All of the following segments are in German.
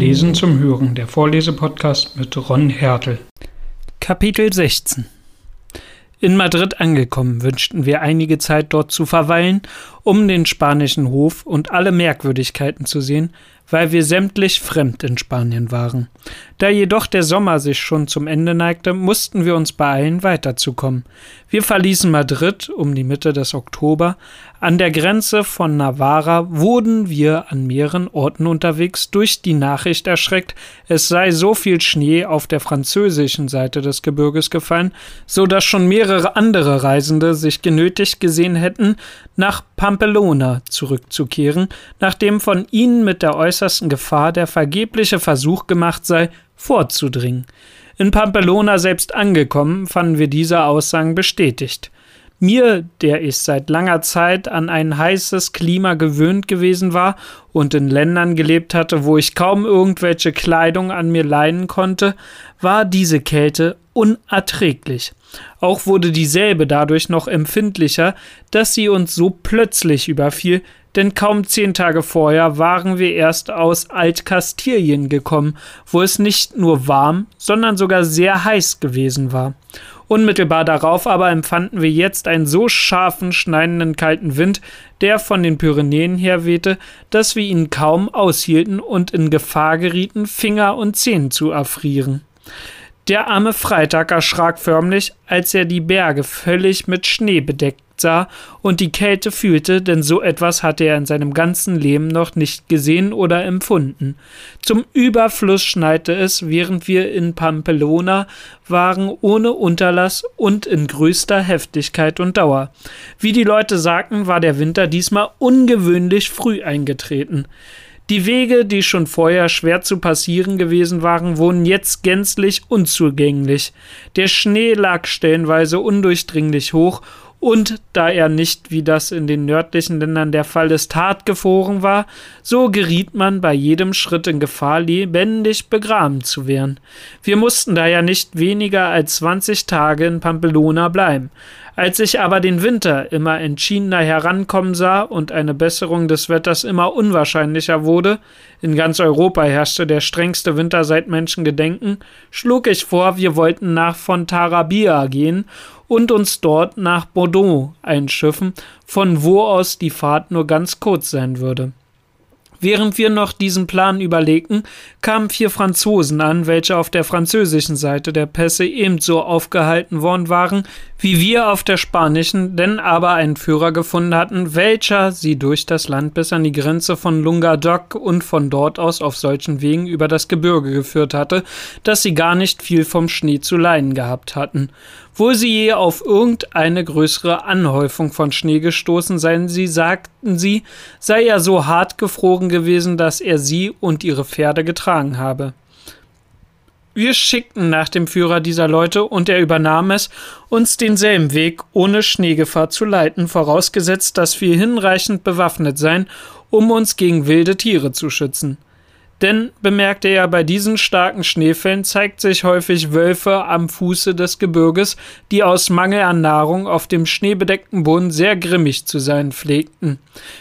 Lesen zum Hören, der Vorlesepodcast mit Ron Hertel. Kapitel 16 In Madrid angekommen, wünschten wir einige Zeit dort zu verweilen, um den spanischen Hof und alle Merkwürdigkeiten zu sehen, weil wir sämtlich fremd in Spanien waren. Da jedoch der Sommer sich schon zum Ende neigte, mussten wir uns beeilen, weiterzukommen. Wir verließen Madrid um die Mitte des Oktober. An der Grenze von Navarra wurden wir an mehreren Orten unterwegs durch die Nachricht erschreckt, es sei so viel Schnee auf der französischen Seite des Gebirges gefallen, so dass schon mehrere andere Reisende sich genötigt gesehen hätten, nach Pamplona zurückzukehren, nachdem von ihnen mit der äußersten Gefahr der vergebliche Versuch gemacht sei, vorzudringen. In Pamplona selbst angekommen, fanden wir diese Aussagen bestätigt. Mir, der ich seit langer Zeit an ein heißes Klima gewöhnt gewesen war und in Ländern gelebt hatte, wo ich kaum irgendwelche Kleidung an mir leiden konnte, war diese Kälte unerträglich. Auch wurde dieselbe dadurch noch empfindlicher, dass sie uns so plötzlich überfiel, denn kaum zehn Tage vorher waren wir erst aus Altkastilien gekommen, wo es nicht nur warm, sondern sogar sehr heiß gewesen war. Unmittelbar darauf aber empfanden wir jetzt einen so scharfen, schneidenden kalten Wind, der von den Pyrenäen her wehte, dass wir ihn kaum aushielten und in Gefahr gerieten, Finger und Zehen zu erfrieren. Der arme Freitag erschrak förmlich, als er die Berge völlig mit Schnee bedeckt sah und die Kälte fühlte, denn so etwas hatte er in seinem ganzen Leben noch nicht gesehen oder empfunden. Zum Überfluss schneite es, während wir in Pamplona waren, ohne Unterlass und in größter Heftigkeit und Dauer. Wie die Leute sagten, war der Winter diesmal ungewöhnlich früh eingetreten. Die Wege, die schon vorher schwer zu passieren gewesen waren, wurden jetzt gänzlich unzugänglich. Der Schnee lag stellenweise undurchdringlich hoch und da er nicht, wie das in den nördlichen Ländern der Fall ist, hart gefroren war, so geriet man bei jedem Schritt in Gefahr, lebendig begraben zu werden. Wir mussten daher nicht weniger als zwanzig Tage in Pamplona bleiben. Als ich aber den Winter immer entschiedener herankommen sah und eine Besserung des Wetters immer unwahrscheinlicher wurde, in ganz Europa herrschte der strengste Winter seit Menschengedenken, schlug ich vor, wir wollten nach Fontarabia gehen und uns dort nach Bordeaux einschiffen, von wo aus die Fahrt nur ganz kurz sein würde. Während wir noch diesen Plan überlegten, kamen vier Franzosen an, welche auf der französischen Seite der Pässe ebenso aufgehalten worden waren wie wir auf der spanischen, denn aber einen Führer gefunden hatten, welcher sie durch das Land bis an die Grenze von Lungadoc und von dort aus auf solchen Wegen über das Gebirge geführt hatte, dass sie gar nicht viel vom Schnee zu leiden gehabt hatten. Wo sie je auf irgendeine größere Anhäufung von Schnee gestoßen seien, sie sagten sie, sei er so hart gefroren gewesen, dass er sie und ihre Pferde getragen habe. Wir schickten nach dem Führer dieser Leute und er übernahm es, uns denselben Weg ohne Schneegefahr zu leiten, vorausgesetzt, dass wir hinreichend bewaffnet seien, um uns gegen wilde Tiere zu schützen. Denn, bemerkte er, bei diesen starken Schneefällen zeigt sich häufig Wölfe am Fuße des Gebirges, die aus Mangel an Nahrung auf dem schneebedeckten Boden sehr grimmig zu sein pflegten.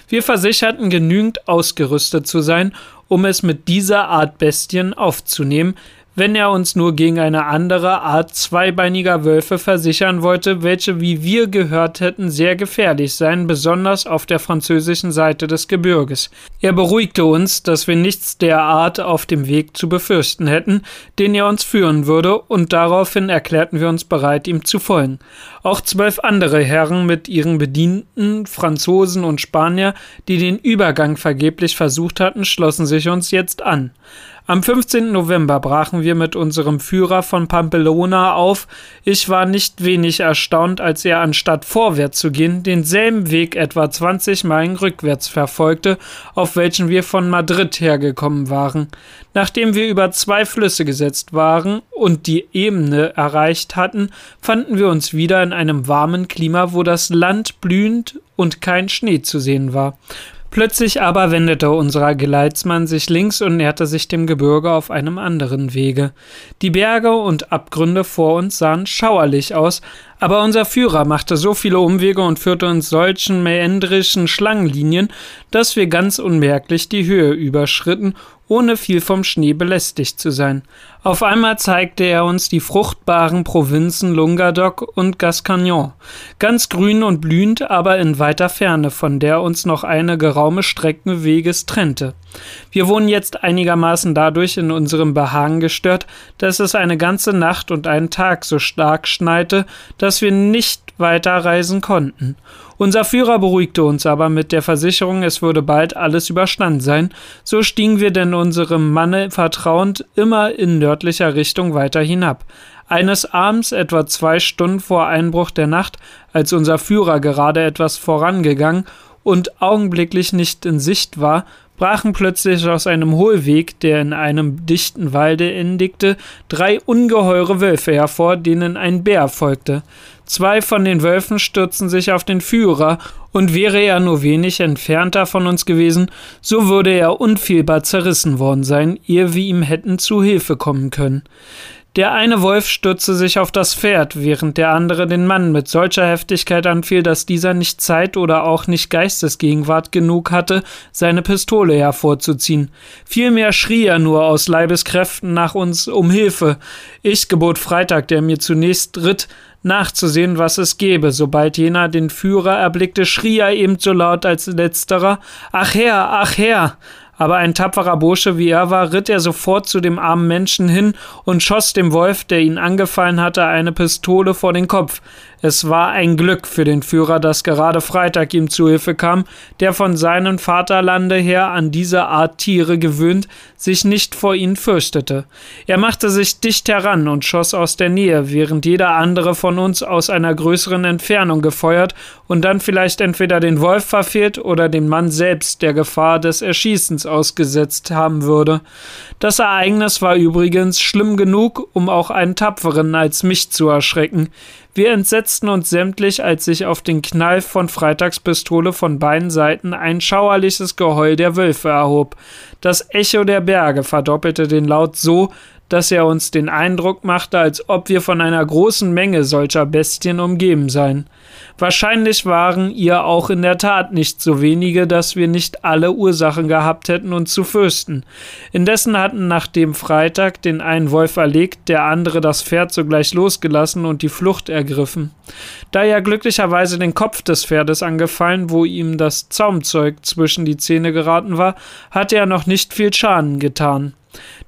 Wir versicherten genügend ausgerüstet zu sein, um es mit dieser Art Bestien aufzunehmen, wenn er uns nur gegen eine andere Art zweibeiniger Wölfe versichern wollte, welche, wie wir gehört hätten, sehr gefährlich seien, besonders auf der französischen Seite des Gebirges. Er beruhigte uns, dass wir nichts der Art auf dem Weg zu befürchten hätten, den er uns führen würde, und daraufhin erklärten wir uns bereit, ihm zu folgen. Auch zwölf andere Herren mit ihren Bedienten, Franzosen und Spanier, die den Übergang vergeblich versucht hatten, schlossen sich uns jetzt an. Am 15. November brachen wir mit unserem Führer von Pamplona auf. Ich war nicht wenig erstaunt, als er anstatt vorwärts zu gehen, denselben Weg etwa 20 Meilen rückwärts verfolgte, auf welchen wir von Madrid hergekommen waren. Nachdem wir über zwei Flüsse gesetzt waren und die Ebene erreicht hatten, fanden wir uns wieder in einem warmen Klima, wo das Land blühend und kein Schnee zu sehen war. Plötzlich aber wendete unser Geleitsmann sich links und näherte sich dem Gebirge auf einem anderen Wege. Die Berge und Abgründe vor uns sahen schauerlich aus, Aber unser Führer machte so viele Umwege und führte uns solchen mäandrischen Schlangenlinien, dass wir ganz unmerklich die Höhe überschritten ohne viel vom Schnee belästigt zu sein. Auf einmal zeigte er uns die fruchtbaren Provinzen Languedoc und Gascagnon, ganz grün und blühend, aber in weiter Ferne, von der uns noch eine geraume Strecke Weges trennte. Wir wurden jetzt einigermaßen dadurch in unserem Behagen gestört, dass es eine ganze Nacht und einen Tag so stark schneite, dass wir nicht weiterreisen konnten. Unser Führer beruhigte uns aber mit der Versicherung, es würde bald alles überstanden sein. So stiegen wir denn unserem Manne vertrauend immer in nördlicher Richtung weiter hinab. Eines Abends, etwa zwei Stunden vor Einbruch der Nacht, als unser Führer gerade etwas vorangegangen und augenblicklich nicht in Sicht war, brachen plötzlich aus einem Hohlweg, der in einem dichten Walde endigte, drei ungeheure Wölfe hervor, denen ein Bär folgte. Zwei von den Wölfen stürzten sich auf den Führer, und wäre er nur wenig entfernter von uns gewesen, so würde er unfehlbar zerrissen worden sein, ehe wir ihm hätten zu Hilfe kommen können. Der eine Wolf stürzte sich auf das Pferd, während der andere den Mann mit solcher Heftigkeit anfiel, dass dieser nicht Zeit oder auch nicht Geistesgegenwart genug hatte, seine Pistole hervorzuziehen. Vielmehr schrie er nur aus Leibeskräften nach uns um Hilfe. Ich gebot Freitag, der mir zunächst ritt, nachzusehen, was es gebe. Sobald jener den Führer erblickte, schrie er ebenso laut als letzterer Ach Herr, ach Herr aber ein tapferer Bursche wie er war, ritt er sofort zu dem armen Menschen hin und schoss dem Wolf, der ihn angefallen hatte, eine Pistole vor den Kopf. Es war ein Glück für den Führer, dass gerade Freitag ihm zu Hilfe kam, der von seinem Vaterlande her an diese Art Tiere gewöhnt, sich nicht vor ihnen fürchtete. Er machte sich dicht heran und schoss aus der Nähe, während jeder andere von uns aus einer größeren Entfernung gefeuert und dann vielleicht entweder den Wolf verfehlt oder den Mann selbst der Gefahr des Erschießens ausgesetzt haben würde. Das Ereignis war übrigens schlimm genug, um auch einen Tapferen als mich zu erschrecken. Wir entsetzten uns sämtlich, als sich auf den Knall von Freitags Pistole von beiden Seiten ein schauerliches Geheul der Wölfe erhob. Das Echo der Berge verdoppelte den Laut so, dass er uns den Eindruck machte, als ob wir von einer großen Menge solcher Bestien umgeben seien. Wahrscheinlich waren ihr auch in der Tat nicht so wenige, dass wir nicht alle Ursachen gehabt hätten, uns zu fürchten. Indessen hatten nach dem Freitag den einen Wolf erlegt, der andere das Pferd sogleich losgelassen und die Flucht ergriffen. Da er glücklicherweise den Kopf des Pferdes angefallen, wo ihm das Zaumzeug zwischen die Zähne geraten war, hatte er noch nicht viel Schaden getan.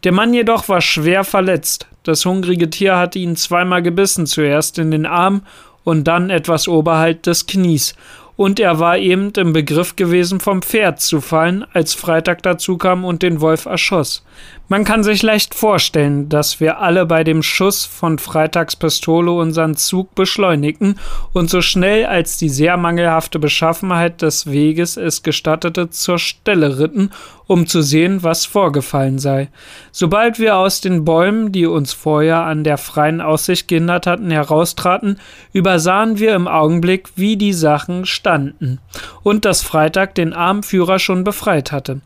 Der Mann jedoch war schwer verletzt. Das hungrige Tier hatte ihn zweimal gebissen, zuerst in den Arm und dann etwas oberhalb des Knies, und er war eben im Begriff gewesen, vom Pferd zu fallen, als Freitag dazu kam und den Wolf erschoss. Man kann sich leicht vorstellen, dass wir alle bei dem Schuss von Freitags Pistole unseren Zug beschleunigten und so schnell als die sehr mangelhafte Beschaffenheit des Weges es gestattete zur Stelle ritten, um zu sehen, was vorgefallen sei. Sobald wir aus den Bäumen, die uns vorher an der freien Aussicht gehindert hatten, heraustraten, übersahen wir im Augenblick, wie die Sachen standen und dass Freitag den Armführer schon befreit hatte.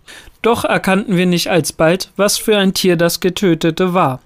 Doch erkannten wir nicht alsbald, was für ein Tier das Getötete war.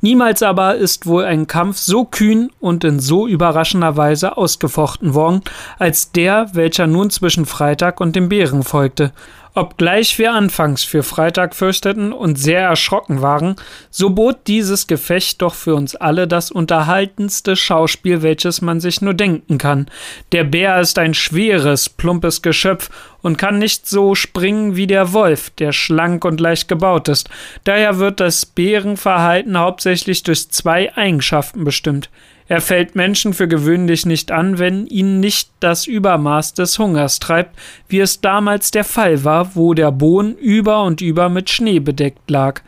Niemals aber ist wohl ein Kampf so kühn und in so überraschender Weise ausgefochten worden, als der, welcher nun zwischen Freitag und dem Bären folgte. Obgleich wir anfangs für Freitag fürchteten und sehr erschrocken waren, so bot dieses Gefecht doch für uns alle das unterhaltendste Schauspiel, welches man sich nur denken kann. Der Bär ist ein schweres, plumpes Geschöpf und kann nicht so springen wie der Wolf, der schlank und leicht gebaut ist. Daher wird das Bärenverhalten hauptsächlich durch zwei Eigenschaften bestimmt. Er fällt Menschen für gewöhnlich nicht an, wenn ihn nicht das Übermaß des Hungers treibt, wie es damals der Fall war, wo der Boden über und über mit Schnee bedeckt lag.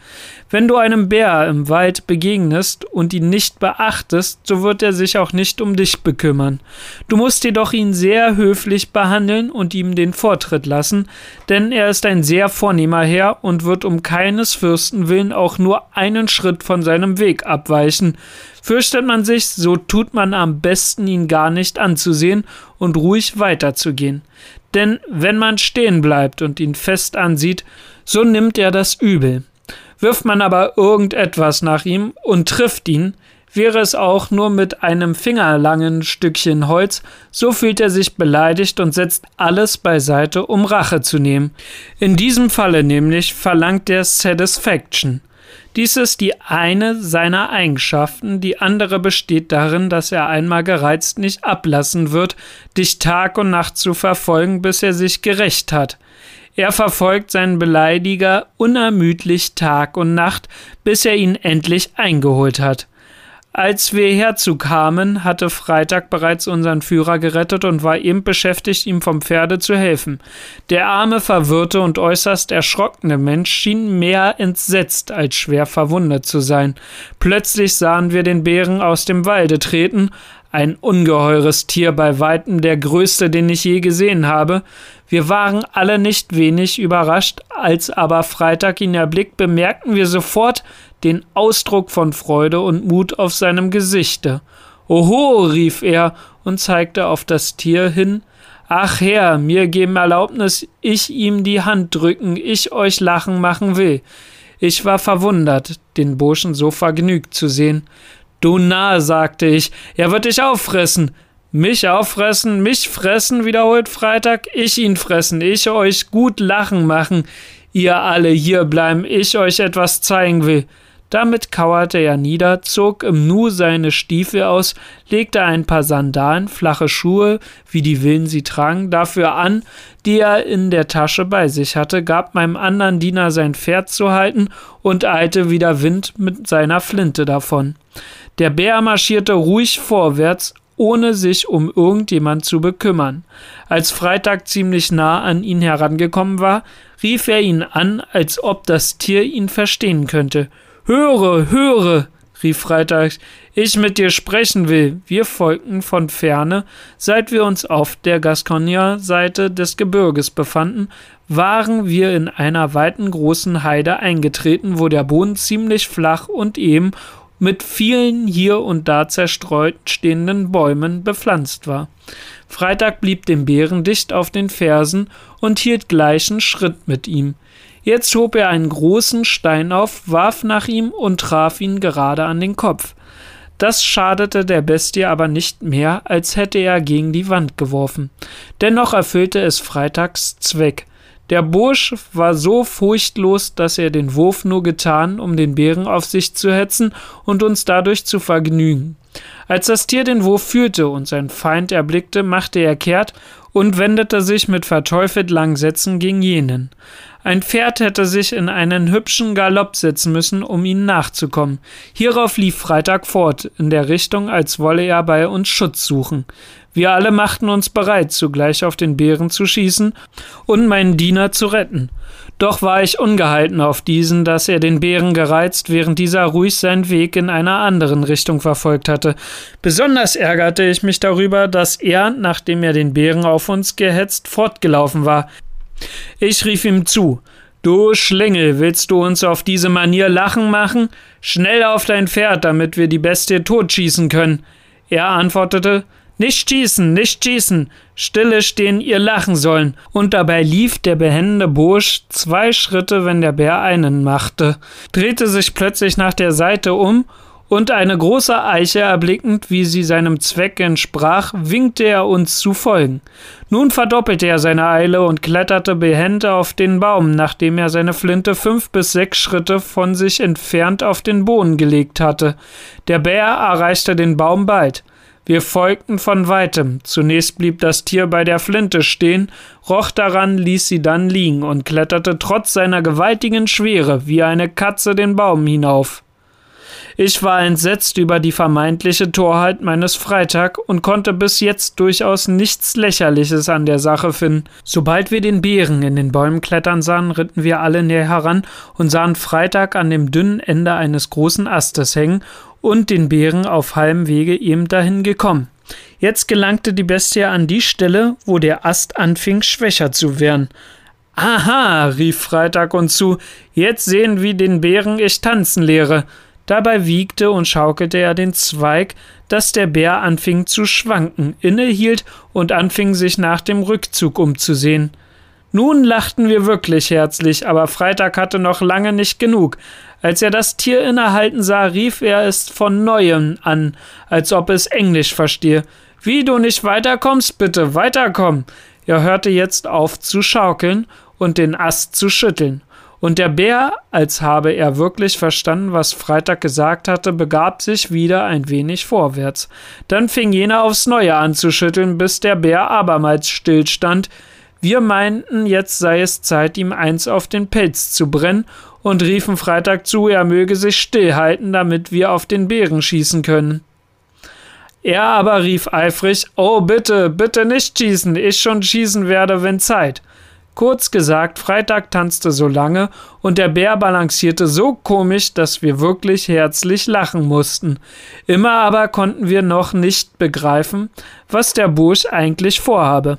Wenn du einem Bär im Wald begegnest und ihn nicht beachtest, so wird er sich auch nicht um dich bekümmern. Du musst jedoch ihn sehr höflich behandeln und ihm den Vortritt lassen, denn er ist ein sehr vornehmer Herr und wird um keines Fürsten willen auch nur einen Schritt von seinem Weg abweichen. Fürchtet man sich, so tut man am besten, ihn gar nicht anzusehen und ruhig weiterzugehen. Denn wenn man stehen bleibt und ihn fest ansieht, so nimmt er das übel. Wirft man aber irgendetwas nach ihm und trifft ihn, wäre es auch nur mit einem fingerlangen Stückchen Holz, so fühlt er sich beleidigt und setzt alles beiseite, um Rache zu nehmen. In diesem Falle nämlich verlangt er Satisfaction. Dies ist die eine seiner Eigenschaften, die andere besteht darin, dass er einmal gereizt nicht ablassen wird, dich Tag und Nacht zu verfolgen, bis er sich gerecht hat. Er verfolgt seinen Beleidiger unermüdlich Tag und Nacht, bis er ihn endlich eingeholt hat. Als wir herzukamen, hatte Freitag bereits unseren Führer gerettet und war eben beschäftigt, ihm vom Pferde zu helfen. Der arme, verwirrte und äußerst erschrockene Mensch schien mehr entsetzt als schwer verwundet zu sein. Plötzlich sahen wir den Bären aus dem Walde treten, ein ungeheures Tier bei weitem der größte, den ich je gesehen habe. Wir waren alle nicht wenig überrascht, als aber Freitag ihn erblickt, bemerkten wir sofort, den Ausdruck von Freude und Mut auf seinem Gesichte. Oho, rief er und zeigte auf das Tier hin. Ach Herr, mir geben Erlaubnis, ich ihm die Hand drücken, ich euch lachen machen will. Ich war verwundert, den Burschen so vergnügt zu sehen. Du Narr, sagte ich, er wird dich auffressen. Mich auffressen, mich fressen, wiederholt Freitag, ich ihn fressen, ich euch gut lachen machen, ihr alle hier bleiben, ich euch etwas zeigen will. Damit kauerte er nieder, zog im Nu seine Stiefel aus, legte ein paar Sandalen, flache Schuhe, wie die Willen sie tragen, dafür an, die er in der Tasche bei sich hatte, gab meinem anderen Diener sein Pferd zu halten und eilte wie der Wind mit seiner Flinte davon. Der Bär marschierte ruhig vorwärts, ohne sich um irgendjemand zu bekümmern. Als Freitag ziemlich nah an ihn herangekommen war, rief er ihn an, als ob das Tier ihn verstehen könnte. Höre, höre, rief Freitag, ich mit dir sprechen will. Wir folgten von ferne, seit wir uns auf der Gasconia-Seite des Gebirges befanden, waren wir in einer weiten großen Heide eingetreten, wo der Boden ziemlich flach und eben mit vielen hier und da zerstreut stehenden Bäumen bepflanzt war. Freitag blieb dem Bären dicht auf den Fersen und hielt gleichen Schritt mit ihm. Jetzt hob er einen großen Stein auf, warf nach ihm und traf ihn gerade an den Kopf. Das schadete der Bestie aber nicht mehr, als hätte er gegen die Wand geworfen. Dennoch erfüllte es Freitags Zweck. Der Bursch war so furchtlos, dass er den Wurf nur getan, um den Bären auf sich zu hetzen und uns dadurch zu vergnügen. Als das Tier den Wurf führte und sein Feind erblickte, machte er kehrt und wendete sich mit verteufelt langen Sätzen gegen jenen. Ein Pferd hätte sich in einen hübschen Galopp setzen müssen, um ihnen nachzukommen. Hierauf lief Freitag fort, in der Richtung, als wolle er bei uns Schutz suchen. Wir alle machten uns bereit, zugleich auf den Bären zu schießen und meinen Diener zu retten. Doch war ich ungehalten auf diesen, dass er den Bären gereizt, während dieser ruhig seinen Weg in einer anderen Richtung verfolgt hatte. Besonders ärgerte ich mich darüber, dass er, nachdem er den Bären auf uns gehetzt, fortgelaufen war. Ich rief ihm zu. Du Schlingel, willst du uns auf diese Manier lachen machen? Schnell auf dein Pferd, damit wir die Bestie totschießen können. Er antwortete, nicht schießen, nicht schießen, stille stehen, ihr lachen sollen. Und dabei lief der behende Bursch zwei Schritte, wenn der Bär einen machte, drehte sich plötzlich nach der Seite um und eine große Eiche erblickend, wie sie seinem Zweck entsprach, winkte er uns zu folgen. Nun verdoppelte er seine Eile und kletterte behende auf den Baum, nachdem er seine Flinte fünf bis sechs Schritte von sich entfernt auf den Boden gelegt hatte. Der Bär erreichte den Baum bald. Wir folgten von weitem. Zunächst blieb das Tier bei der Flinte stehen, roch daran, ließ sie dann liegen und kletterte trotz seiner gewaltigen Schwere wie eine Katze den Baum hinauf. Ich war entsetzt über die vermeintliche Torheit meines Freitag und konnte bis jetzt durchaus nichts Lächerliches an der Sache finden. Sobald wir den Bären in den Bäumen klettern sahen, ritten wir alle näher heran und sahen Freitag an dem dünnen Ende eines großen Astes hängen und den Bären auf halbem Wege ihm dahin gekommen. Jetzt gelangte die Bestie an die Stelle, wo der Ast anfing schwächer zu werden. Aha, rief Freitag uns zu, jetzt sehen, wie den Bären ich tanzen lehre. Dabei wiegte und schaukelte er den Zweig, dass der Bär anfing zu schwanken, innehielt und anfing sich nach dem Rückzug umzusehen. Nun lachten wir wirklich herzlich, aber Freitag hatte noch lange nicht genug. Als er das Tier innehalten sah, rief er es von neuem an, als ob es Englisch verstehe. Wie du nicht weiterkommst, bitte weiterkommen. Er hörte jetzt auf zu schaukeln und den Ast zu schütteln. Und der Bär, als habe er wirklich verstanden, was Freitag gesagt hatte, begab sich wieder ein wenig vorwärts. Dann fing jener aufs Neue an zu schütteln, bis der Bär abermals stillstand. Wir meinten, jetzt sei es Zeit, ihm eins auf den Pelz zu brennen und riefen Freitag zu, er möge sich stillhalten, damit wir auf den Bären schießen können. Er aber rief eifrig, Oh, bitte, bitte nicht schießen, ich schon schießen werde, wenn Zeit. Kurz gesagt, Freitag tanzte so lange und der Bär balancierte so komisch, dass wir wirklich herzlich lachen mussten. Immer aber konnten wir noch nicht begreifen, was der Bursch eigentlich vorhabe.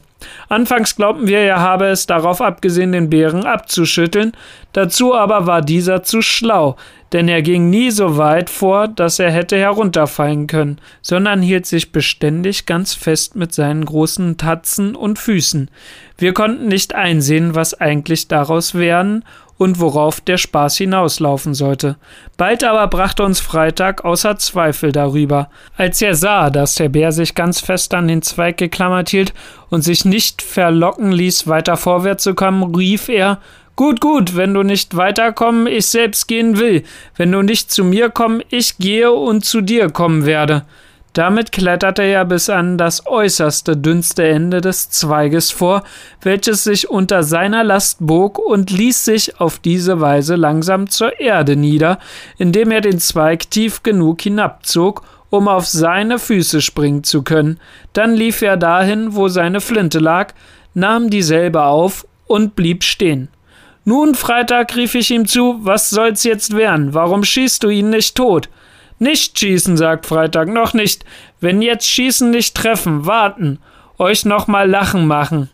Anfangs glaubten wir, er habe es darauf abgesehen, den Bären abzuschütteln, dazu aber war dieser zu schlau, denn er ging nie so weit vor, dass er hätte herunterfallen können, sondern hielt sich beständig ganz fest mit seinen großen Tatzen und Füßen. Wir konnten nicht einsehen, was eigentlich daraus werden und worauf der Spaß hinauslaufen sollte. Bald aber brachte uns Freitag außer Zweifel darüber. Als er sah, dass der Bär sich ganz fest an den Zweig geklammert hielt und sich nicht verlocken ließ, weiter vorwärts zu kommen, rief er Gut, gut, wenn du nicht weiterkommen, ich selbst gehen will. Wenn du nicht zu mir kommen, ich gehe und zu dir kommen werde. Damit kletterte er bis an das äußerste dünnste Ende des Zweiges vor, welches sich unter seiner Last bog und ließ sich auf diese Weise langsam zur Erde nieder, indem er den Zweig tief genug hinabzog, um auf seine Füße springen zu können. Dann lief er dahin, wo seine Flinte lag, nahm dieselbe auf und blieb stehen. Nun, Freitag, rief ich ihm zu, was soll's jetzt werden? Warum schießt du ihn nicht tot? Nicht schießen, sagt Freitag, noch nicht. Wenn jetzt schießen nicht treffen, warten, euch noch mal lachen machen.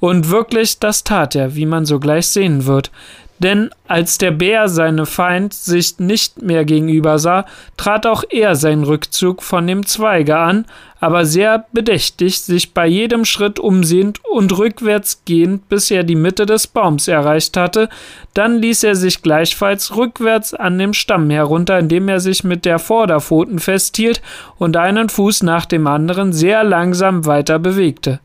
Und wirklich, das tat er, wie man sogleich sehen wird. Denn als der Bär seine Feind sich nicht mehr gegenüber sah, trat auch er seinen Rückzug von dem Zweige an, aber sehr bedächtig, sich bei jedem Schritt umsehend und rückwärts gehend, bis er die Mitte des Baums erreicht hatte, dann ließ er sich gleichfalls rückwärts an dem Stamm herunter, indem er sich mit der Vorderpfoten festhielt und einen Fuß nach dem anderen sehr langsam weiter bewegte.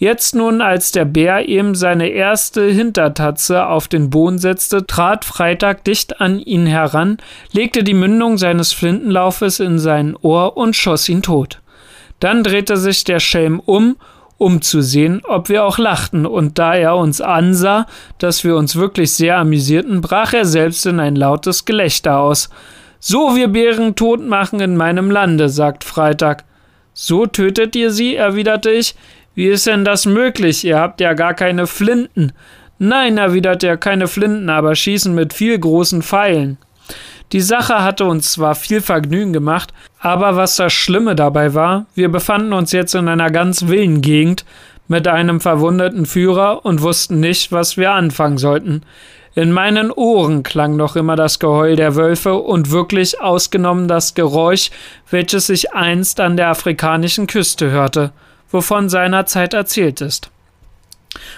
Jetzt nun, als der Bär ihm seine erste Hintertatze auf den Boden setzte, trat Freitag dicht an ihn heran, legte die Mündung seines Flintenlaufes in sein Ohr und schoss ihn tot. Dann drehte sich der Schelm um, um zu sehen, ob wir auch lachten, und da er uns ansah, dass wir uns wirklich sehr amüsierten, brach er selbst in ein lautes Gelächter aus. So wir Bären tot machen in meinem Lande, sagt Freitag. So tötet ihr sie, erwiderte ich. Wie ist denn das möglich? Ihr habt ja gar keine Flinten. Nein, erwidert er, keine Flinten, aber schießen mit viel großen Pfeilen. Die Sache hatte uns zwar viel Vergnügen gemacht, aber was das Schlimme dabei war, wir befanden uns jetzt in einer ganz wilden Gegend mit einem verwundeten Führer und wussten nicht, was wir anfangen sollten. In meinen Ohren klang noch immer das Geheul der Wölfe und wirklich ausgenommen das Geräusch, welches sich einst an der afrikanischen Küste hörte wovon seinerzeit erzählt ist.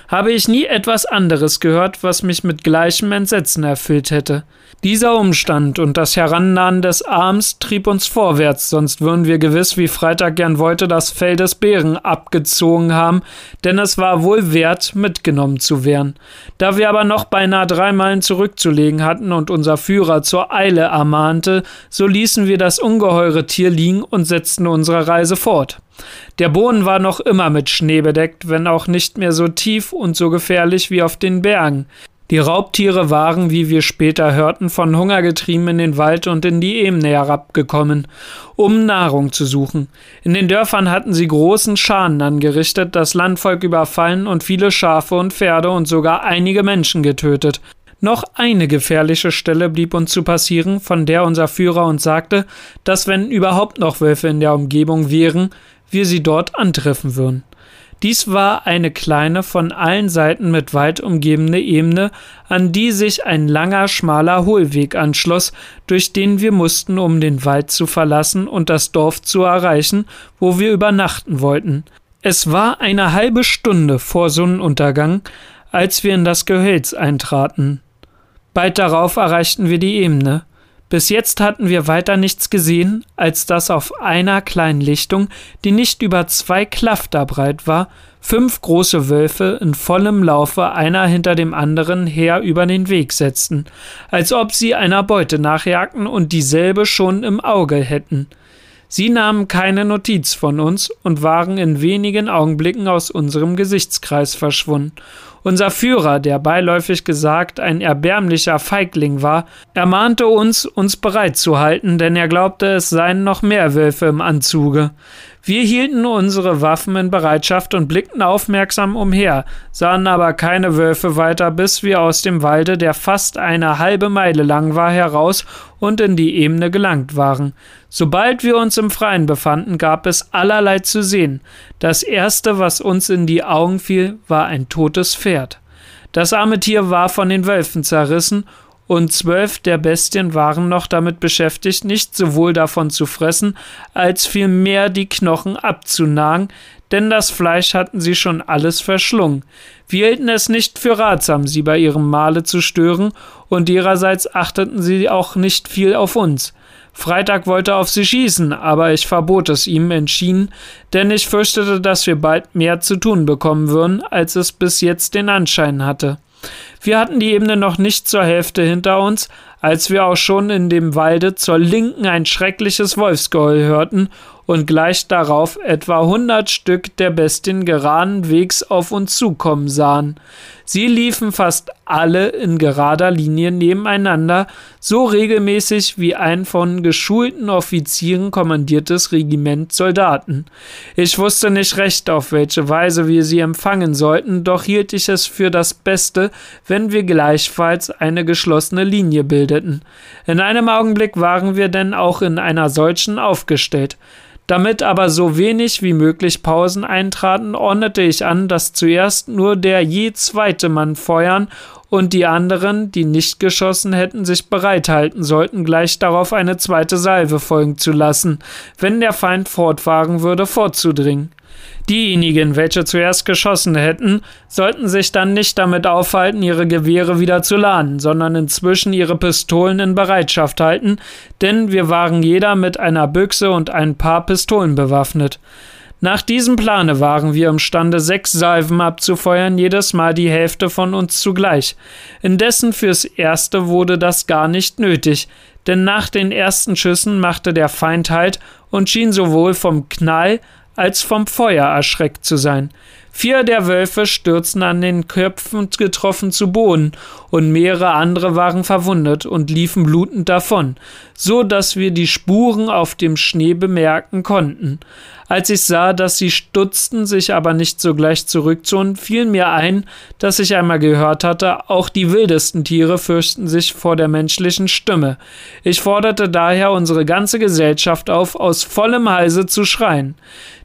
Habe ich nie etwas anderes gehört, was mich mit gleichem Entsetzen erfüllt hätte. Dieser Umstand und das Herannahen des Arms trieb uns vorwärts, sonst würden wir gewiss, wie Freitag gern wollte, das Fell des Bären abgezogen haben, denn es war wohl wert, mitgenommen zu werden. Da wir aber noch beinahe drei Meilen zurückzulegen hatten und unser Führer zur Eile ermahnte, so ließen wir das ungeheure Tier liegen und setzten unsere Reise fort. Der Boden war noch immer mit Schnee bedeckt, wenn auch nicht mehr so tief und so gefährlich wie auf den Bergen. Die Raubtiere waren, wie wir später hörten, von Hunger getrieben in den Wald und in die Ebene herabgekommen, um Nahrung zu suchen. In den Dörfern hatten sie großen Schaden angerichtet, das Landvolk überfallen und viele Schafe und Pferde und sogar einige Menschen getötet. Noch eine gefährliche Stelle blieb uns zu passieren, von der unser Führer uns sagte, dass wenn überhaupt noch Wölfe in der Umgebung wären, wir sie dort antreffen würden. Dies war eine kleine, von allen Seiten mit Wald umgebene Ebene, an die sich ein langer, schmaler Hohlweg anschloss, durch den wir mussten, um den Wald zu verlassen und das Dorf zu erreichen, wo wir übernachten wollten. Es war eine halbe Stunde vor Sonnenuntergang, als wir in das Gehölz eintraten. Bald darauf erreichten wir die Ebene. Bis jetzt hatten wir weiter nichts gesehen, als dass auf einer kleinen Lichtung, die nicht über zwei Klafter breit war, fünf große Wölfe in vollem Laufe einer hinter dem anderen her über den Weg setzten, als ob sie einer Beute nachjagten und dieselbe schon im Auge hätten. Sie nahmen keine Notiz von uns und waren in wenigen Augenblicken aus unserem Gesichtskreis verschwunden. Unser Führer, der beiläufig gesagt ein erbärmlicher Feigling war, ermahnte uns, uns bereit zu halten, denn er glaubte, es seien noch mehr Wölfe im Anzuge. Wir hielten unsere Waffen in Bereitschaft und blickten aufmerksam umher, sahen aber keine Wölfe weiter, bis wir aus dem Walde, der fast eine halbe Meile lang war, heraus und in die Ebene gelangt waren. Sobald wir uns im Freien befanden, gab es allerlei zu sehen. Das erste, was uns in die Augen fiel, war ein totes Pferd. Das arme Tier war von den Wölfen zerrissen und zwölf der Bestien waren noch damit beschäftigt, nicht sowohl davon zu fressen, als vielmehr die Knochen abzunagen, denn das Fleisch hatten sie schon alles verschlungen. Wir hielten es nicht für ratsam, sie bei ihrem Mahle zu stören, und ihrerseits achteten sie auch nicht viel auf uns. Freitag wollte auf sie schießen, aber ich verbot es ihm entschieden, denn ich fürchtete, dass wir bald mehr zu tun bekommen würden, als es bis jetzt den Anschein hatte. Wir hatten die Ebene noch nicht zur Hälfte hinter uns, als wir auch schon in dem Walde zur Linken ein schreckliches Wolfsgeheul hörten und gleich darauf etwa hundert Stück der Bestien geradenwegs auf uns zukommen sahen. Sie liefen fast alle in gerader Linie nebeneinander, so regelmäßig wie ein von geschulten Offizieren kommandiertes Regiment Soldaten. Ich wusste nicht recht, auf welche Weise wir sie empfangen sollten, doch hielt ich es für das Beste, wenn wir gleichfalls eine geschlossene Linie bildeten. In einem Augenblick waren wir denn auch in einer solchen aufgestellt. Damit aber so wenig wie möglich Pausen eintraten, ordnete ich an, dass zuerst nur der je zweite Mann feuern und die anderen, die nicht geschossen hätten, sich bereithalten sollten, gleich darauf eine zweite Salve folgen zu lassen, wenn der Feind fortfahren würde, vorzudringen. Diejenigen, welche zuerst geschossen hätten, sollten sich dann nicht damit aufhalten, ihre Gewehre wieder zu laden, sondern inzwischen ihre Pistolen in Bereitschaft halten, denn wir waren jeder mit einer Büchse und ein paar Pistolen bewaffnet. Nach diesem Plane waren wir imstande, sechs Salven abzufeuern, jedes Mal die Hälfte von uns zugleich. Indessen fürs Erste wurde das gar nicht nötig, denn nach den ersten Schüssen machte der Feind Halt und schien sowohl vom Knall als vom Feuer erschreckt zu sein. Vier der Wölfe stürzten an den Köpfen getroffen zu Boden, und mehrere andere waren verwundet und liefen blutend davon, so dass wir die Spuren auf dem Schnee bemerken konnten. Als ich sah, dass sie stutzten, sich aber nicht sogleich zurückzogen, fiel mir ein, dass ich einmal gehört hatte, auch die wildesten Tiere fürchten sich vor der menschlichen Stimme. Ich forderte daher unsere ganze Gesellschaft auf, aus vollem Halse zu schreien.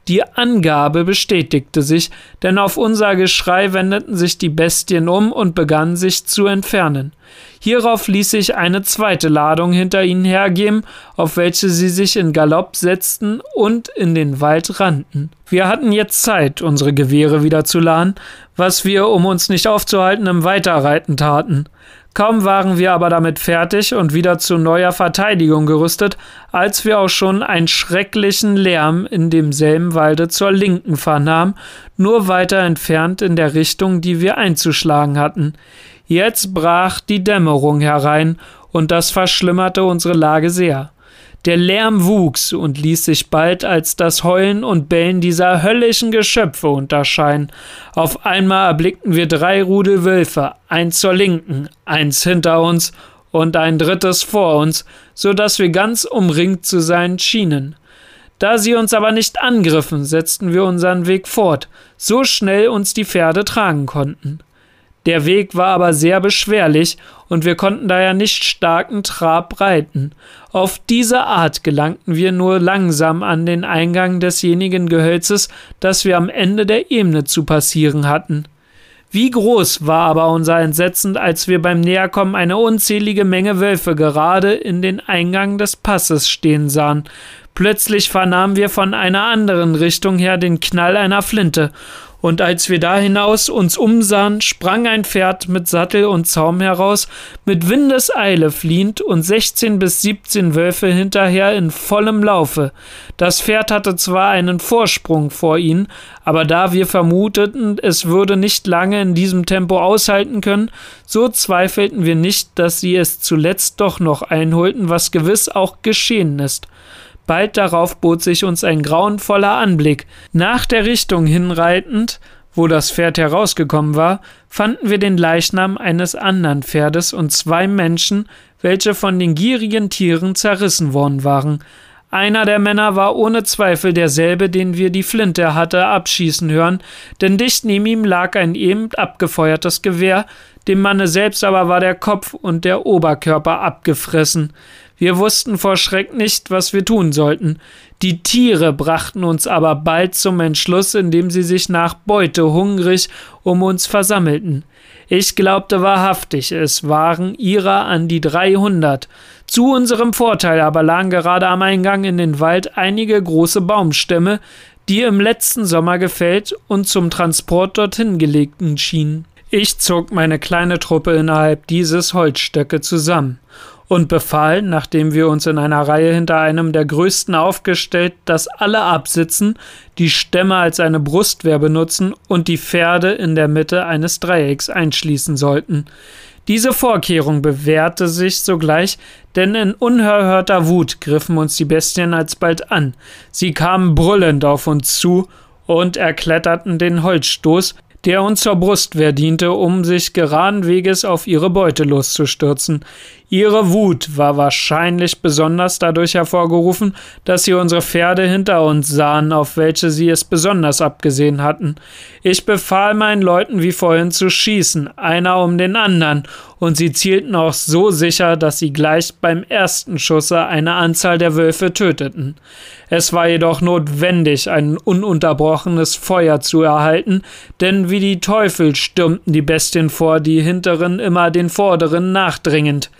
Die Angabe bestätigte sich, denn auf unser Geschrei wendeten sich die Bestien um und begannen sich zu entfernen. Hierauf ließ sich eine zweite Ladung hinter ihnen hergeben, auf welche sie sich in Galopp setzten und in den Wald rannten. Wir hatten jetzt Zeit, unsere Gewehre wieder zu laden, was wir, um uns nicht aufzuhalten, im Weiterreiten taten. Kaum waren wir aber damit fertig und wieder zu neuer Verteidigung gerüstet, als wir auch schon einen schrecklichen Lärm in demselben Walde zur Linken vernahmen, nur weiter entfernt in der Richtung, die wir einzuschlagen hatten. Jetzt brach die Dämmerung herein, und das verschlimmerte unsere Lage sehr. Der Lärm wuchs und ließ sich bald als das Heulen und Bellen dieser höllischen Geschöpfe unterscheiden. Auf einmal erblickten wir drei Rudel Wölfe, eins zur Linken, eins hinter uns und ein drittes vor uns, so dass wir ganz umringt zu sein schienen. Da sie uns aber nicht angriffen, setzten wir unseren Weg fort, so schnell uns die Pferde tragen konnten. Der Weg war aber sehr beschwerlich und wir konnten daher nicht starken Trab reiten. Auf diese Art gelangten wir nur langsam an den Eingang desjenigen Gehölzes, das wir am Ende der Ebene zu passieren hatten. Wie groß war aber unser Entsetzen, als wir beim Näherkommen eine unzählige Menge Wölfe gerade in den Eingang des Passes stehen sahen. Plötzlich vernahmen wir von einer anderen Richtung her den Knall einer Flinte und als wir da hinaus uns umsahen, sprang ein Pferd mit Sattel und Zaum heraus, mit Windeseile fliehend und sechzehn bis siebzehn Wölfe hinterher in vollem Laufe. Das Pferd hatte zwar einen Vorsprung vor ihnen, aber da wir vermuteten, es würde nicht lange in diesem Tempo aushalten können, so zweifelten wir nicht, dass sie es zuletzt doch noch einholten, was gewiss auch geschehen ist. Bald darauf bot sich uns ein grauenvoller Anblick. Nach der Richtung hinreitend, wo das Pferd herausgekommen war, fanden wir den Leichnam eines anderen Pferdes und zwei Menschen, welche von den gierigen Tieren zerrissen worden waren. Einer der Männer war ohne Zweifel derselbe, den wir die Flinte hatte abschießen hören, denn dicht neben ihm lag ein eben abgefeuertes Gewehr, dem Manne selbst aber war der Kopf und der Oberkörper abgefressen. Wir wussten vor Schreck nicht, was wir tun sollten. Die Tiere brachten uns aber bald zum Entschluss, indem sie sich nach Beute hungrig um uns versammelten. Ich glaubte wahrhaftig, es waren ihrer an die dreihundert. Zu unserem Vorteil aber lagen gerade am Eingang in den Wald einige große Baumstämme, die im letzten Sommer gefällt und zum Transport dorthin gelegten schienen. Ich zog meine kleine Truppe innerhalb dieses Holzstöcke zusammen und befahl, nachdem wir uns in einer Reihe hinter einem der größten aufgestellt, dass alle absitzen, die Stämme als eine Brustwehr benutzen und die Pferde in der Mitte eines Dreiecks einschließen sollten. Diese Vorkehrung bewährte sich sogleich, denn in unerhörter Wut griffen uns die Bestien alsbald an. Sie kamen brüllend auf uns zu und erkletterten den Holzstoß, der uns zur Brustwehr diente, um sich geraden Weges auf ihre Beute loszustürzen. Ihre Wut war wahrscheinlich besonders dadurch hervorgerufen, dass sie unsere Pferde hinter uns sahen, auf welche sie es besonders abgesehen hatten. Ich befahl meinen Leuten wie vorhin zu schießen, einer um den anderen, und sie zielten auch so sicher, dass sie gleich beim ersten Schusse eine Anzahl der Wölfe töteten. Es war jedoch notwendig, ein ununterbrochenes Feuer zu erhalten, denn wie die Teufel stürmten die Bestien vor, die hinteren immer den vorderen nachdringend.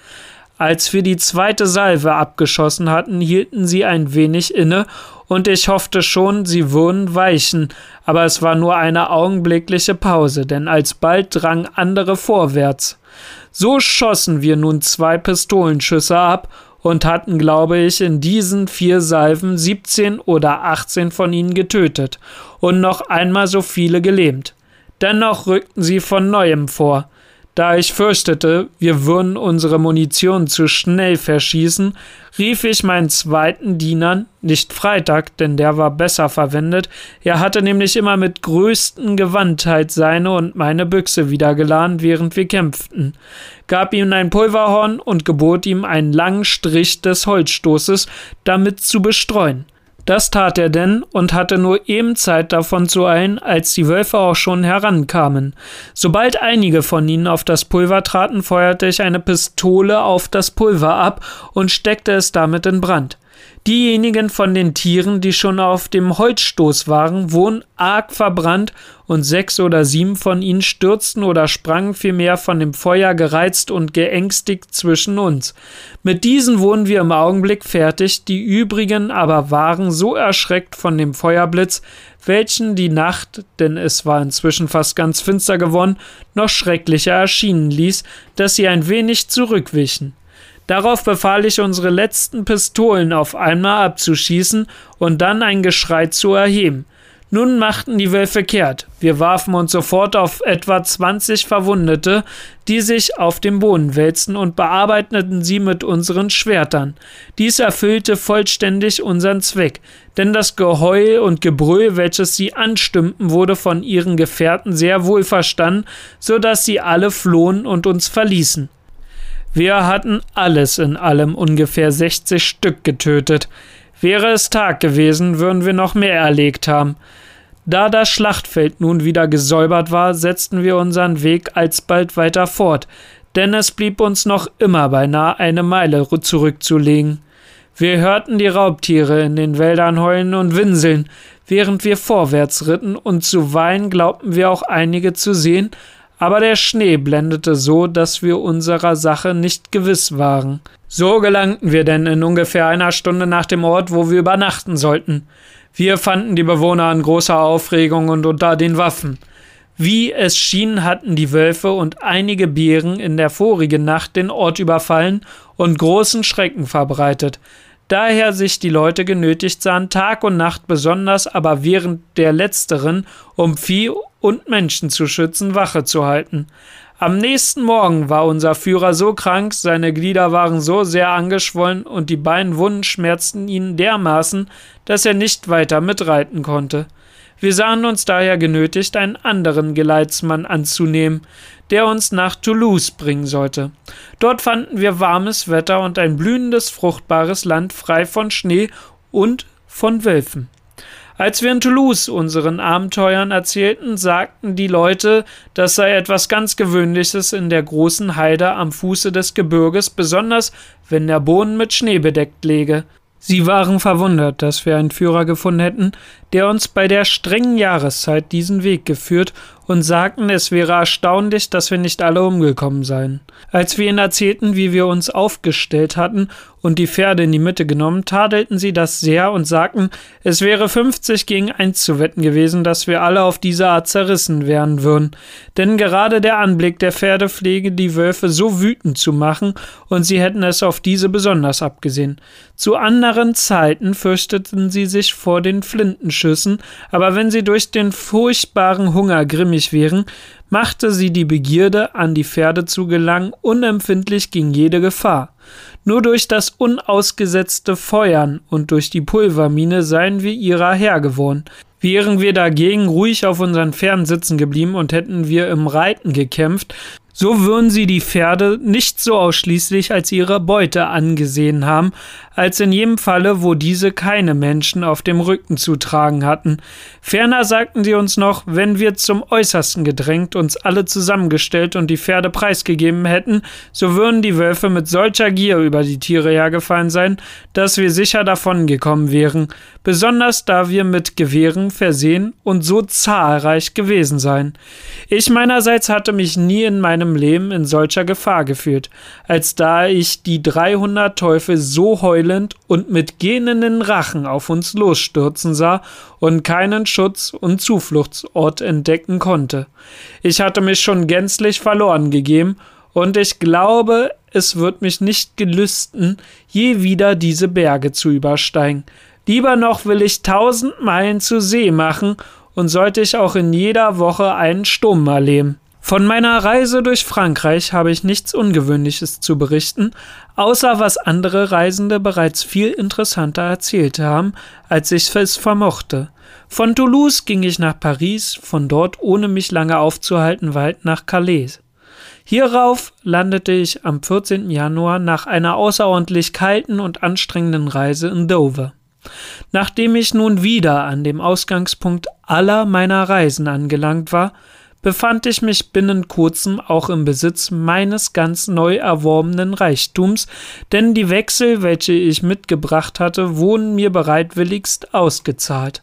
Als wir die zweite Salve abgeschossen hatten, hielten sie ein wenig inne, und ich hoffte schon, sie würden weichen, aber es war nur eine augenblickliche Pause, denn alsbald drangen andere vorwärts. So schossen wir nun zwei Pistolenschüsse ab und hatten, glaube ich, in diesen vier Salven siebzehn oder achtzehn von ihnen getötet und noch einmal so viele gelähmt. Dennoch rückten sie von neuem vor. Da ich fürchtete, wir würden unsere Munition zu schnell verschießen, rief ich meinen zweiten Dienern, nicht Freitag, denn der war besser verwendet, er hatte nämlich immer mit größten Gewandtheit seine und meine Büchse wieder geladen, während wir kämpften, gab ihm ein Pulverhorn und gebot ihm einen langen Strich des Holzstoßes damit zu bestreuen. Das tat er denn und hatte nur eben Zeit davon zu eilen, als die Wölfe auch schon herankamen. Sobald einige von ihnen auf das Pulver traten, feuerte ich eine Pistole auf das Pulver ab und steckte es damit in Brand. Diejenigen von den Tieren, die schon auf dem Holzstoß waren, wurden arg verbrannt und sechs oder sieben von ihnen stürzten oder sprangen vielmehr von dem Feuer gereizt und geängstigt zwischen uns. Mit diesen wurden wir im Augenblick fertig, die übrigen aber waren so erschreckt von dem Feuerblitz, welchen die Nacht, denn es war inzwischen fast ganz finster geworden, noch schrecklicher erschienen ließ, dass sie ein wenig zurückwichen. Darauf befahl ich, unsere letzten Pistolen auf einmal abzuschießen und dann ein Geschrei zu erheben. Nun machten die Wölfe kehrt. Wir warfen uns sofort auf etwa 20 Verwundete, die sich auf dem Boden wälzten und bearbeiteten sie mit unseren Schwertern. Dies erfüllte vollständig unseren Zweck, denn das Geheul und Gebrüll, welches sie anstimmten, wurde von ihren Gefährten sehr wohl verstanden, so dass sie alle flohen und uns verließen. Wir hatten alles in allem ungefähr 60 Stück getötet. Wäre es Tag gewesen, würden wir noch mehr erlegt haben. Da das Schlachtfeld nun wieder gesäubert war, setzten wir unseren Weg alsbald weiter fort, denn es blieb uns noch immer beinahe eine Meile zurückzulegen. Wir hörten die Raubtiere in den Wäldern heulen und winseln, während wir vorwärts ritten, und zuweilen glaubten wir auch einige zu sehen, aber der Schnee blendete so, dass wir unserer Sache nicht gewiss waren. So gelangten wir denn in ungefähr einer Stunde nach dem Ort, wo wir übernachten sollten. Wir fanden die Bewohner in großer Aufregung und unter den Waffen. Wie es schien, hatten die Wölfe und einige Bären in der vorigen Nacht den Ort überfallen und großen Schrecken verbreitet. Daher sich die Leute genötigt sahen, Tag und Nacht besonders, aber während der letzteren, um Vieh und Menschen zu schützen, Wache zu halten. Am nächsten Morgen war unser Führer so krank, seine Glieder waren so sehr angeschwollen und die Beinwunden schmerzten ihn dermaßen, dass er nicht weiter mitreiten konnte. Wir sahen uns daher genötigt, einen anderen Geleitsmann anzunehmen, der uns nach Toulouse bringen sollte. Dort fanden wir warmes Wetter und ein blühendes, fruchtbares Land frei von Schnee und von Wölfen. Als wir in Toulouse unseren Abenteuern erzählten, sagten die Leute, das sei etwas ganz Gewöhnliches in der großen Heide am Fuße des Gebirges, besonders wenn der Boden mit Schnee bedeckt läge. Sie waren verwundert, dass wir einen Führer gefunden hätten, der uns bei der strengen Jahreszeit diesen Weg geführt und sagten, es wäre erstaunlich, dass wir nicht alle umgekommen seien. Als wir ihnen erzählten, wie wir uns aufgestellt hatten und die Pferde in die Mitte genommen, tadelten sie das sehr und sagten, es wäre 50 gegen 1 zu wetten gewesen, dass wir alle auf diese Art zerrissen werden würden. Denn gerade der Anblick der Pferde pflege die Wölfe so wütend zu machen und sie hätten es auf diese besonders abgesehen. Zu anderen Zeiten fürchteten sie sich vor den Flintenschüssen, aber wenn sie durch den furchtbaren Hunger grimmig wären, machte sie die Begierde, an die Pferde zu gelangen, unempfindlich gegen jede Gefahr. Nur durch das unausgesetzte Feuern und durch die Pulvermine seien wir ihrer Herr geworden. Wären wir dagegen ruhig auf unseren Pferden sitzen geblieben und hätten wir im Reiten gekämpft, so würden sie die Pferde nicht so ausschließlich als ihre Beute angesehen haben, als in jedem Falle, wo diese keine Menschen auf dem Rücken zu tragen hatten. Ferner sagten sie uns noch, wenn wir zum Äußersten gedrängt uns alle zusammengestellt und die Pferde preisgegeben hätten, so würden die Wölfe mit solcher Gier über die Tiere hergefallen sein, dass wir sicher davongekommen wären, besonders da wir mit Gewehren versehen und so zahlreich gewesen seien. Ich meinerseits hatte mich nie in meinem Leben in solcher Gefahr gefühlt, als da ich die dreihundert Teufel so heulend und mit gähnenden Rachen auf uns losstürzen sah und keinen Schutz und Zufluchtsort entdecken konnte. Ich hatte mich schon gänzlich verloren gegeben, und ich glaube, es wird mich nicht gelüsten, je wieder diese Berge zu übersteigen. Lieber noch will ich tausend Meilen zu See machen, und sollte ich auch in jeder Woche einen Sturm erleben. Von meiner Reise durch Frankreich habe ich nichts Ungewöhnliches zu berichten, außer was andere Reisende bereits viel interessanter erzählt haben, als ich es vermochte. Von Toulouse ging ich nach Paris, von dort, ohne mich lange aufzuhalten, weit nach Calais. Hierauf landete ich am 14. Januar nach einer außerordentlich kalten und anstrengenden Reise in Dover. Nachdem ich nun wieder an dem Ausgangspunkt aller meiner Reisen angelangt war, befand ich mich binnen kurzem auch im Besitz meines ganz neu erworbenen Reichtums, denn die Wechsel, welche ich mitgebracht hatte, wurden mir bereitwilligst ausgezahlt.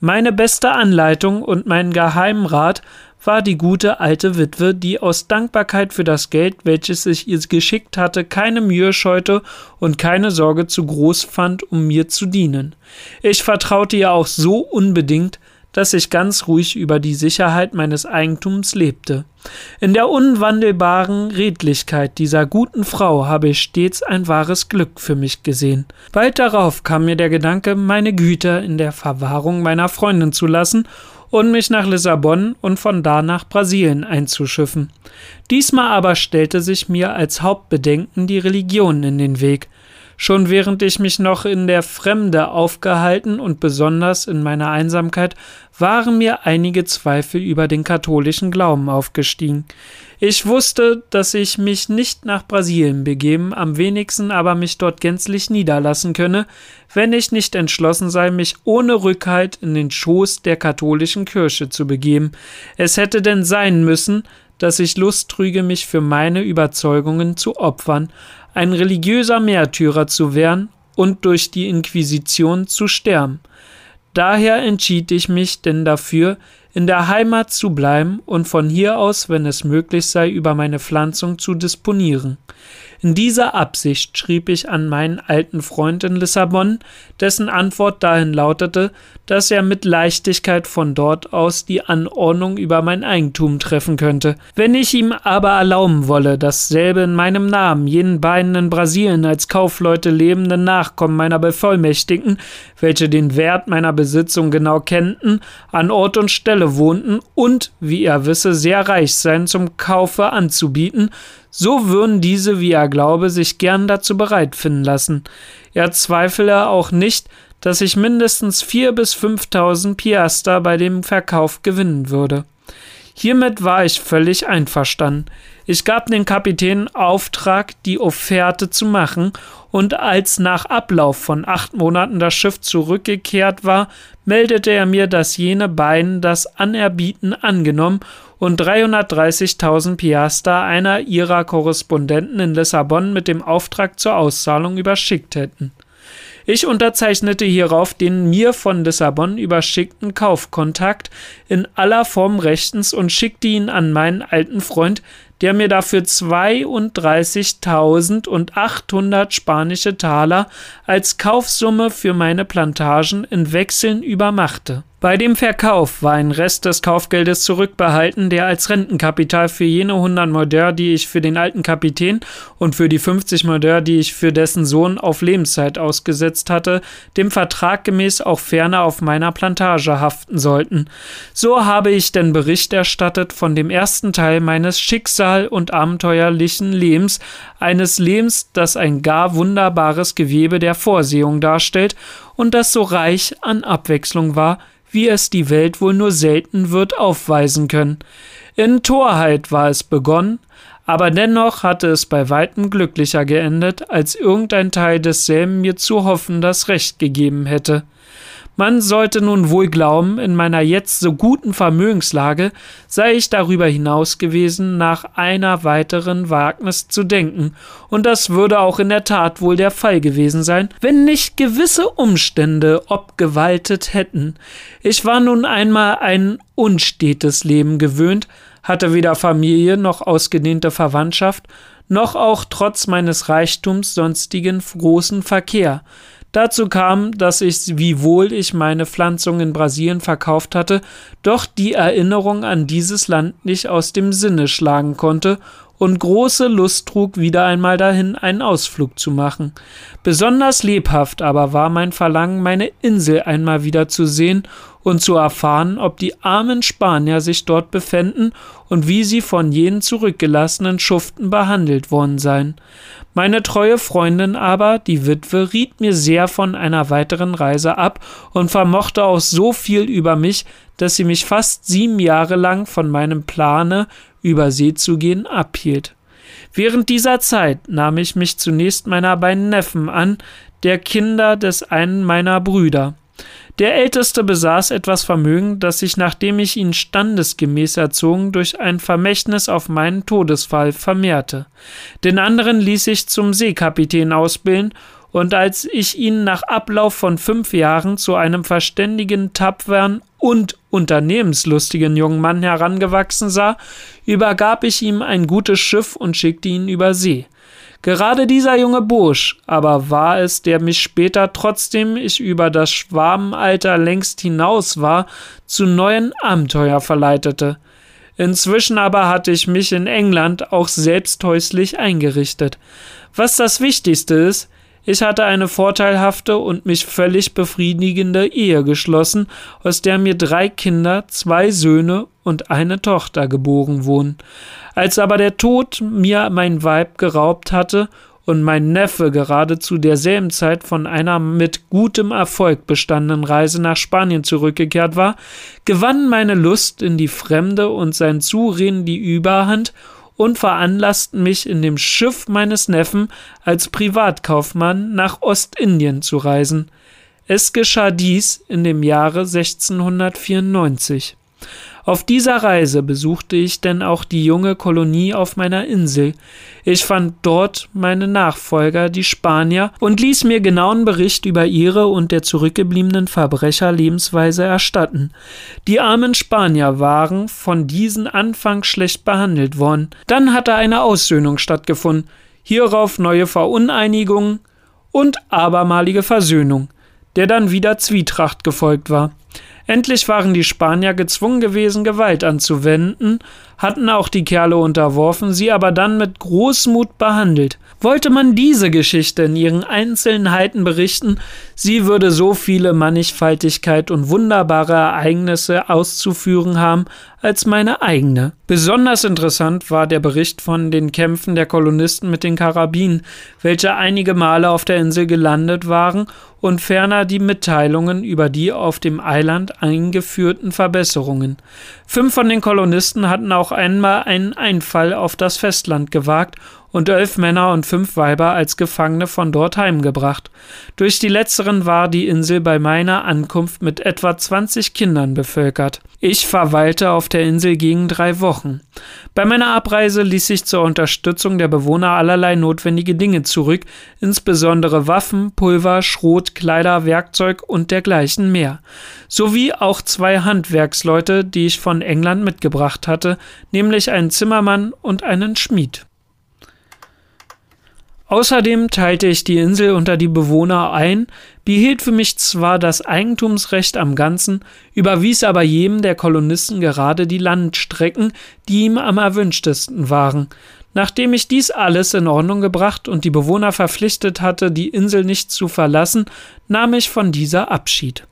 Meine beste Anleitung und mein Geheimrat war die gute alte Witwe, die aus Dankbarkeit für das Geld, welches ich ihr geschickt hatte, keine Mühe scheute und keine Sorge zu groß fand, um mir zu dienen. Ich vertraute ihr auch so unbedingt, dass ich ganz ruhig über die Sicherheit meines Eigentums lebte. In der unwandelbaren Redlichkeit dieser guten Frau habe ich stets ein wahres Glück für mich gesehen. Bald darauf kam mir der Gedanke, meine Güter in der Verwahrung meiner Freundin zu lassen und mich nach Lissabon und von da nach Brasilien einzuschiffen. Diesmal aber stellte sich mir als Hauptbedenken die Religion in den Weg. Schon während ich mich noch in der Fremde aufgehalten und besonders in meiner Einsamkeit waren mir einige Zweifel über den katholischen Glauben aufgestiegen. Ich wusste, dass ich mich nicht nach Brasilien begeben, am wenigsten aber mich dort gänzlich niederlassen könne, wenn ich nicht entschlossen sei, mich ohne Rückhalt in den Schoß der katholischen Kirche zu begeben. Es hätte denn sein müssen, dass ich Lust trüge, mich für meine Überzeugungen zu opfern, ein religiöser Märtyrer zu werden und durch die Inquisition zu sterben. Daher entschied ich mich denn dafür, in der Heimat zu bleiben und von hier aus, wenn es möglich sei, über meine Pflanzung zu disponieren. In dieser Absicht schrieb ich an meinen alten Freund in Lissabon, dessen Antwort dahin lautete, dass er mit Leichtigkeit von dort aus die Anordnung über mein Eigentum treffen könnte. Wenn ich ihm aber erlauben wolle, dasselbe in meinem Namen jenen beiden in Brasilien als Kaufleute lebenden Nachkommen meiner Bevollmächtigten, welche den Wert meiner Besitzung genau kennten, an Ort und Stelle wohnten und, wie er wisse, sehr reich seien, zum Kaufe anzubieten, so würden diese, wie er glaube, sich gern dazu bereit finden lassen. Er zweifle auch nicht, dass ich mindestens vier bis fünftausend Piaster bei dem Verkauf gewinnen würde. Hiermit war ich völlig einverstanden. Ich gab dem Kapitän Auftrag, die Offerte zu machen, und als nach Ablauf von acht Monaten das Schiff zurückgekehrt war, meldete er mir, dass jene beiden das Anerbieten angenommen und 330.000 Piaster einer ihrer Korrespondenten in Lissabon mit dem Auftrag zur Auszahlung überschickt hätten. Ich unterzeichnete hierauf den mir von Lissabon überschickten Kaufkontakt in aller Form rechtens und schickte ihn an meinen alten Freund, der mir dafür 32.800 spanische Taler als Kaufsumme für meine Plantagen in Wechseln übermachte. Bei dem Verkauf war ein Rest des Kaufgeldes zurückbehalten, der als Rentenkapital für jene 100 Modeur, die ich für den alten Kapitän und für die 50 Modeur, die ich für dessen Sohn auf Lebenszeit ausgesetzt hatte, dem Vertrag gemäß auch ferner auf meiner Plantage haften sollten. So habe ich denn Bericht erstattet von dem ersten Teil meines Schicksal- und abenteuerlichen Lebens, eines Lebens, das ein gar wunderbares Gewebe der Vorsehung darstellt und das so reich an Abwechslung war, wie es die Welt wohl nur selten wird aufweisen können. In Torheit war es begonnen, aber dennoch hatte es bei weitem glücklicher geendet, als irgendein Teil desselben mir zu hoffen das Recht gegeben hätte. Man sollte nun wohl glauben, in meiner jetzt so guten Vermögenslage sei ich darüber hinaus gewesen, nach einer weiteren Wagnis zu denken, und das würde auch in der Tat wohl der Fall gewesen sein, wenn nicht gewisse Umstände obgewaltet hätten. Ich war nun einmal ein unstetes Leben gewöhnt, hatte weder Familie noch ausgedehnte Verwandtschaft, noch auch trotz meines Reichtums sonstigen großen Verkehr, Dazu kam, dass ich, wiewohl ich meine Pflanzung in Brasilien verkauft hatte, doch die Erinnerung an dieses Land nicht aus dem Sinne schlagen konnte und große Lust trug, wieder einmal dahin einen Ausflug zu machen. Besonders lebhaft aber war mein Verlangen, meine Insel einmal wieder zu sehen und zu erfahren, ob die armen Spanier sich dort befänden und wie sie von jenen zurückgelassenen Schuften behandelt worden seien. Meine treue Freundin aber, die Witwe, riet mir sehr von einer weiteren Reise ab und vermochte auch so viel über mich, dass sie mich fast sieben Jahre lang von meinem Plane, über See zu gehen, abhielt. Während dieser Zeit nahm ich mich zunächst meiner beiden Neffen an, der Kinder des einen meiner Brüder. Der Älteste besaß etwas Vermögen, das sich, nachdem ich ihn standesgemäß erzogen, durch ein Vermächtnis auf meinen Todesfall vermehrte. Den anderen ließ ich zum Seekapitän ausbilden, und als ich ihn nach Ablauf von fünf Jahren zu einem verständigen, tapfern und unternehmenslustigen jungen Mann herangewachsen sah, übergab ich ihm ein gutes Schiff und schickte ihn über See. Gerade dieser junge Bursch aber war es, der mich später, trotzdem ich über das Schwabenalter längst hinaus war, zu neuen Abenteuer verleitete. Inzwischen aber hatte ich mich in England auch selbst häuslich eingerichtet. Was das Wichtigste ist, ich hatte eine vorteilhafte und mich völlig befriedigende Ehe geschlossen, aus der mir drei Kinder, zwei Söhne und eine Tochter geboren wurden. Als aber der Tod mir mein Weib geraubt hatte und mein Neffe gerade zu derselben Zeit von einer mit gutem Erfolg bestandenen Reise nach Spanien zurückgekehrt war, gewann meine Lust in die Fremde und sein Zureden die Überhand und veranlassten mich in dem Schiff meines Neffen als Privatkaufmann nach Ostindien zu reisen. Es geschah dies in dem Jahre 1694. Auf dieser Reise besuchte ich denn auch die junge Kolonie auf meiner Insel. Ich fand dort meine Nachfolger, die Spanier, und ließ mir genauen Bericht über ihre und der zurückgebliebenen Verbrecher Lebensweise erstatten. Die armen Spanier waren von diesen anfangs schlecht behandelt worden. Dann hatte eine Aussöhnung stattgefunden, hierauf neue Veruneinigungen und abermalige Versöhnung, der dann wieder Zwietracht gefolgt war. Endlich waren die Spanier gezwungen gewesen, Gewalt anzuwenden, hatten auch die Kerle unterworfen, sie aber dann mit Großmut behandelt. Wollte man diese Geschichte in ihren Einzelheiten berichten, sie würde so viele Mannigfaltigkeit und wunderbare Ereignisse auszuführen haben als meine eigene. Besonders interessant war der Bericht von den Kämpfen der Kolonisten mit den Karabinen, welche einige Male auf der Insel gelandet waren, und ferner die Mitteilungen über die auf dem Eiland eingeführten Verbesserungen. Fünf von den Kolonisten hatten auch einmal einen Einfall auf das Festland gewagt und elf Männer und fünf Weiber als Gefangene von dort heimgebracht. Durch die letzteren war die Insel bei meiner Ankunft mit etwa 20 Kindern bevölkert. Ich verweilte auf der Insel gegen drei Wochen. Bei meiner Abreise ließ ich zur Unterstützung der Bewohner allerlei notwendige Dinge zurück, insbesondere Waffen, Pulver, Schrot, Kleider, Werkzeug und dergleichen mehr, sowie auch zwei Handwerksleute, die ich von England mitgebracht hatte, nämlich einen Zimmermann und einen Schmied. Außerdem teilte ich die Insel unter die Bewohner ein, behielt für mich zwar das Eigentumsrecht am Ganzen, überwies aber jedem der Kolonisten gerade die Landstrecken, die ihm am erwünschtesten waren. Nachdem ich dies alles in Ordnung gebracht und die Bewohner verpflichtet hatte, die Insel nicht zu verlassen, nahm ich von dieser Abschied.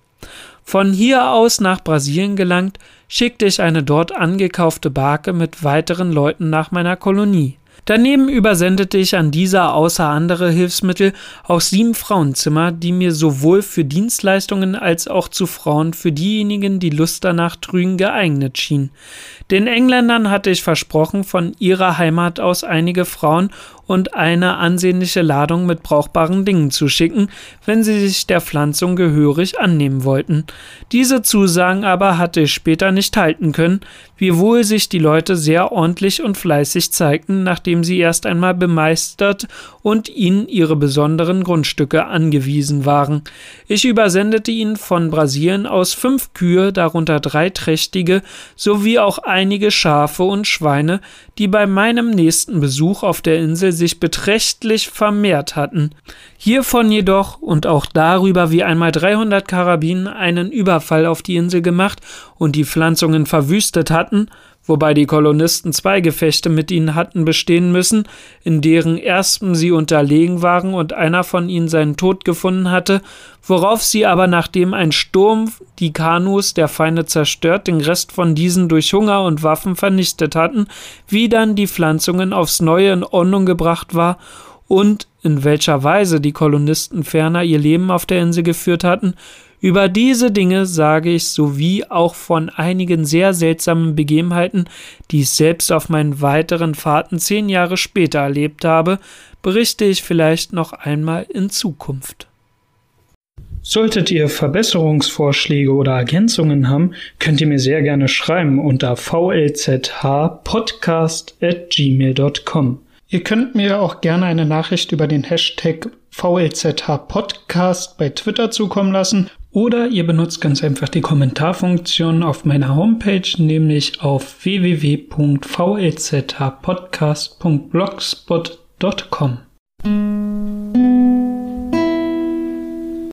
Von hier aus nach Brasilien gelangt, schickte ich eine dort angekaufte Barke mit weiteren Leuten nach meiner Kolonie. Daneben übersendete ich an dieser außer andere Hilfsmittel auch sieben Frauenzimmer, die mir sowohl für Dienstleistungen als auch zu Frauen für diejenigen, die Lust danach trügen, geeignet schienen. Den Engländern hatte ich versprochen, von ihrer Heimat aus einige Frauen und eine ansehnliche Ladung mit brauchbaren Dingen zu schicken, wenn sie sich der Pflanzung gehörig annehmen wollten. Diese Zusagen aber hatte ich später nicht halten können, wiewohl sich die Leute sehr ordentlich und fleißig zeigten, nachdem sie erst einmal bemeistert und ihnen ihre besonderen Grundstücke angewiesen waren. Ich übersendete ihnen von Brasilien aus fünf Kühe, darunter drei trächtige, sowie auch einige Schafe und Schweine, die bei meinem nächsten Besuch auf der Insel sich beträchtlich vermehrt hatten. Hiervon jedoch und auch darüber, wie einmal 300 Karabinen einen Überfall auf die Insel gemacht und die Pflanzungen verwüstet hatten, wobei die Kolonisten zwei Gefechte mit ihnen hatten bestehen müssen, in deren ersten sie unterlegen waren und einer von ihnen seinen Tod gefunden hatte, worauf sie aber nachdem ein Sturm die Kanus der Feinde zerstört, den Rest von diesen durch Hunger und Waffen vernichtet hatten, wie dann die Pflanzungen aufs Neue in Ordnung gebracht war und in welcher Weise die Kolonisten ferner ihr Leben auf der Insel geführt hatten, über diese Dinge sage ich sowie auch von einigen sehr seltsamen Begebenheiten, die ich selbst auf meinen weiteren Fahrten zehn Jahre später erlebt habe, berichte ich vielleicht noch einmal in Zukunft. Solltet ihr Verbesserungsvorschläge oder Ergänzungen haben, könnt ihr mir sehr gerne schreiben unter vlzhpodcast@gmail.com. Ihr könnt mir auch gerne eine Nachricht über den Hashtag VLZH bei Twitter zukommen lassen oder ihr benutzt ganz einfach die Kommentarfunktion auf meiner Homepage, nämlich auf www.vlzhpodcast.blogspot.com.